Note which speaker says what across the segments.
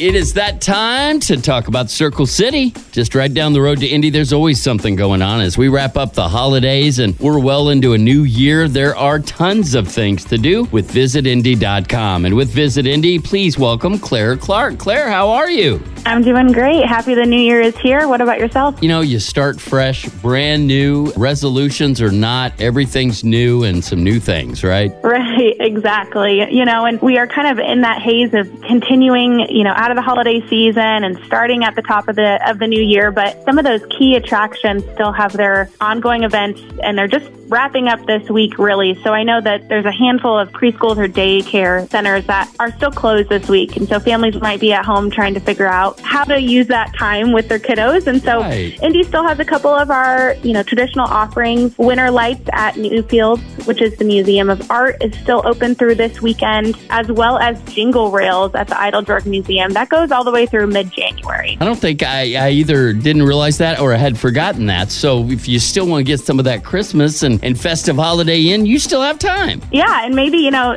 Speaker 1: it is that time to talk about Circle City. Just right down the road to Indy, there's always something going on. As we wrap up the holidays and we're well into a new year, there are tons of things to do with visitindy.com. And with Visit Indy, please welcome Clare Clark. Clare, how are you?
Speaker 2: I'm doing great. Happy the new year is here. What about yourself?
Speaker 1: You know, you start fresh, brand new, resolutions or not, everything's new and some new things, right?
Speaker 2: Right, exactly. You know, and we are kind of in that haze of continuing, you know, out of the holiday season and starting at the top of the of the new year, but some of those key attractions still have their ongoing events and they're just wrapping up this week really. So I know that there's a handful of preschools or daycare centers that are still closed this week. And so families might be at home trying to figure out how to use that time with their kiddos. And so
Speaker 1: Right.
Speaker 2: Indy still has a couple of our, you know, traditional offerings. Winter Lights at Newfields, which is the Museum of Art, is still open through this weekend, as well as Jingle Rails at the Eiteljorg Museum. That goes all the way through mid-January.
Speaker 1: I don't think I, I either didn't realize that or I had forgotten that. So if you still want to get some of that Christmas and, and festive holiday in, you still have time.
Speaker 2: Yeah, and maybe, you know,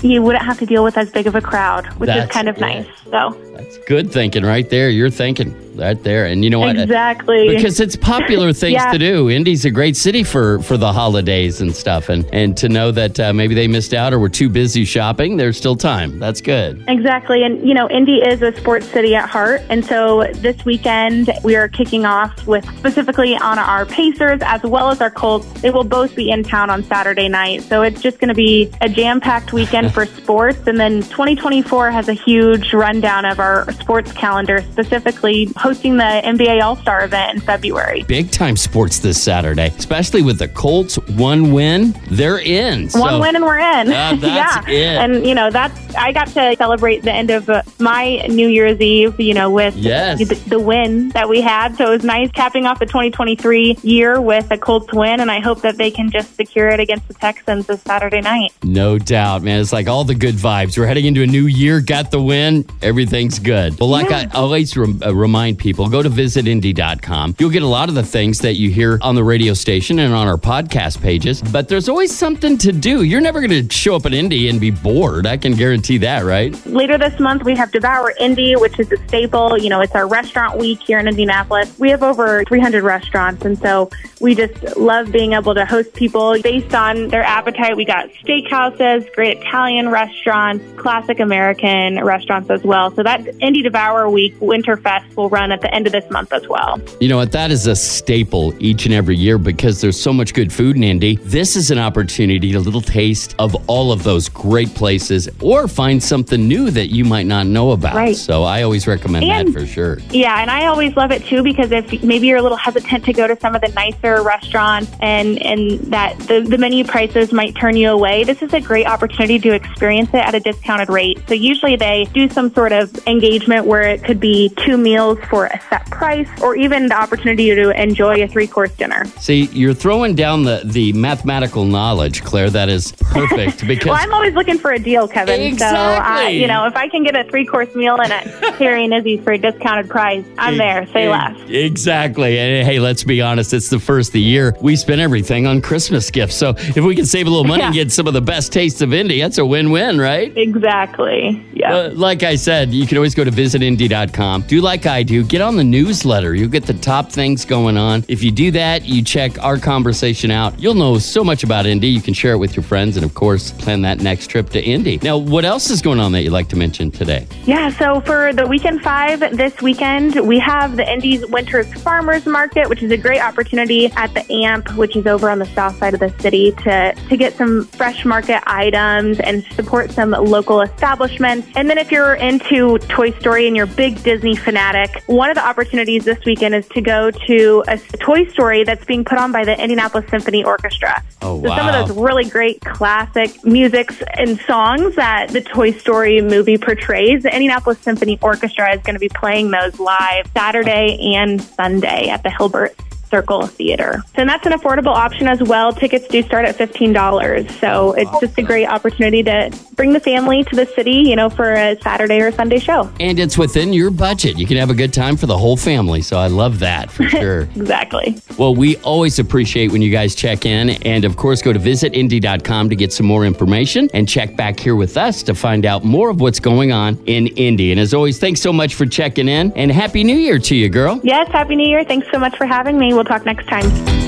Speaker 2: you wouldn't have to deal with as big of a crowd, which
Speaker 1: That's
Speaker 2: is kind of
Speaker 1: it.
Speaker 2: nice. So,
Speaker 1: That's good thinking right there. You're thinking right there. And you know what?
Speaker 2: exactly.
Speaker 1: Because it's popular things
Speaker 2: Yeah.
Speaker 1: to do. Indy's a great city for for the holidays and stuff. And and to know that uh, maybe they missed out or were too busy shopping, there's still time. That's good.
Speaker 2: Exactly. And, you know, Indy is a sports city at heart. And so this weekend, we are kicking off with specifically on our Pacers as well as our Colts. They will both be in town on Saturday night. So it's just going to be a jam packed weekend for sports. And then 2024 has a huge rundown of our sports calendar, specifically hosting the NBA All Star event in February.
Speaker 1: Big time sports this Saturday, especially with the Colts. One win, they're in.
Speaker 2: One win and we're in.
Speaker 1: Uh, that's
Speaker 2: yeah.
Speaker 1: it.
Speaker 2: And, you know, that's, I got to celebrate the end of my New Year's Eve, you know, with
Speaker 1: Yes.
Speaker 2: the, the win that we had. So it was nice capping off the 2023 year with a Colts win. And I hope that they can just secure it against the Texans this Saturday night.
Speaker 1: No doubt, man. It's like all the good vibes. We're heading into a new year, got the win, everything's good. Well, like
Speaker 2: Yeah.
Speaker 1: I always rem- uh, remind people, go to visitindy.com. You'll get a lot of the things that you hear on the radio station and on our podcast pages, but there's always something to do. You're never going to show up at Indy and be bored. I can guarantee that, right?
Speaker 2: Later this month, we have Devour Indy, which is a staple. You know, it's our restaurant week here in Indianapolis. We have over 300 restaurants, and so we just love being able to host people based on their appetite. We got steakhouses, great Italian restaurants, classic American restaurants as well. So that Indy Devour Week Winterfest will run at the end of this month as well.
Speaker 1: You know what? That is a staple each and every year because there's so much good food in Indy. This is an opportunity, a little taste of all of those great places or find something new that you might not know about.
Speaker 2: Right.
Speaker 1: So I always recommend
Speaker 2: And-
Speaker 1: that for sure.
Speaker 2: Yeah, and I always love it too because if maybe you're a little hesitant to go to some of the nicer restaurants and and that the, the menu prices might turn you away, this is a great opportunity to experience it at a discounted rate. So usually they do some sort of engagement where it could be two meals for a set price or even the opportunity to enjoy a three course dinner.
Speaker 1: See, you're throwing down the, the mathematical knowledge, Clare. That is perfect because
Speaker 2: Well, I'm always looking for a deal, Kevin. So, uh,
Speaker 1: Exactly.
Speaker 2: you know, if I can get a three course meal and at and Izzy's for a discounted price, I'm there. Say less.
Speaker 1: Exactly. And hey, let's be honest, it's the first of the year. We spend everything on Christmas gifts. So if we can save a little money and get some of the best tastes of Indy, that's a win win, right?
Speaker 2: Exactly. Yeah.
Speaker 1: Uh, like I said, you can always go to visitindy.com. Do like I do. Get on the newsletter. You'll get the top things going on. If you do that, you check our conversation out. You'll know so much about Indy. You can share it with your friends and, of course, plan that next trip to Indy. Now, what else is going on that you'd like to mention today?
Speaker 2: Yeah, so for the weekend five this weekend, we have the Indy's Winters Farmers Market, which is a great opportunity at the AMP, which is over on the south side of the city, to, to get some fresh market items and support some local establishments. And then if you're into Toy Story and you're a big Disney fanatic, one of the opportunities this weekend is to go to a Toy Story that's being put on by the Indianapolis Symphony Orchestra.
Speaker 1: Oh,
Speaker 2: So some of those really great classic musics and songs that the Toy Story movie portrays. The Indianapolis Symphony Orchestra is going to be playing those live Saturday and Sunday at the Hilbert Circle Theater. And that's an affordable option as well. Tickets do start at $15. So it's just a great opportunity to bring the family to the city, you know, for a Saturday or Sunday show.
Speaker 1: And it's within your budget. You can have a good time for the whole family. So I love that for sure.
Speaker 2: exactly.
Speaker 1: Well, we always appreciate when you guys check in. And of course, go to visitindy.com to get some more information and check back here with us to find out more of what's going on in Indy. And as always, thanks so much for checking in and Happy New Year to you, girl.
Speaker 2: Yes, Happy New Year. Thanks so much for having me. We'll talk next time.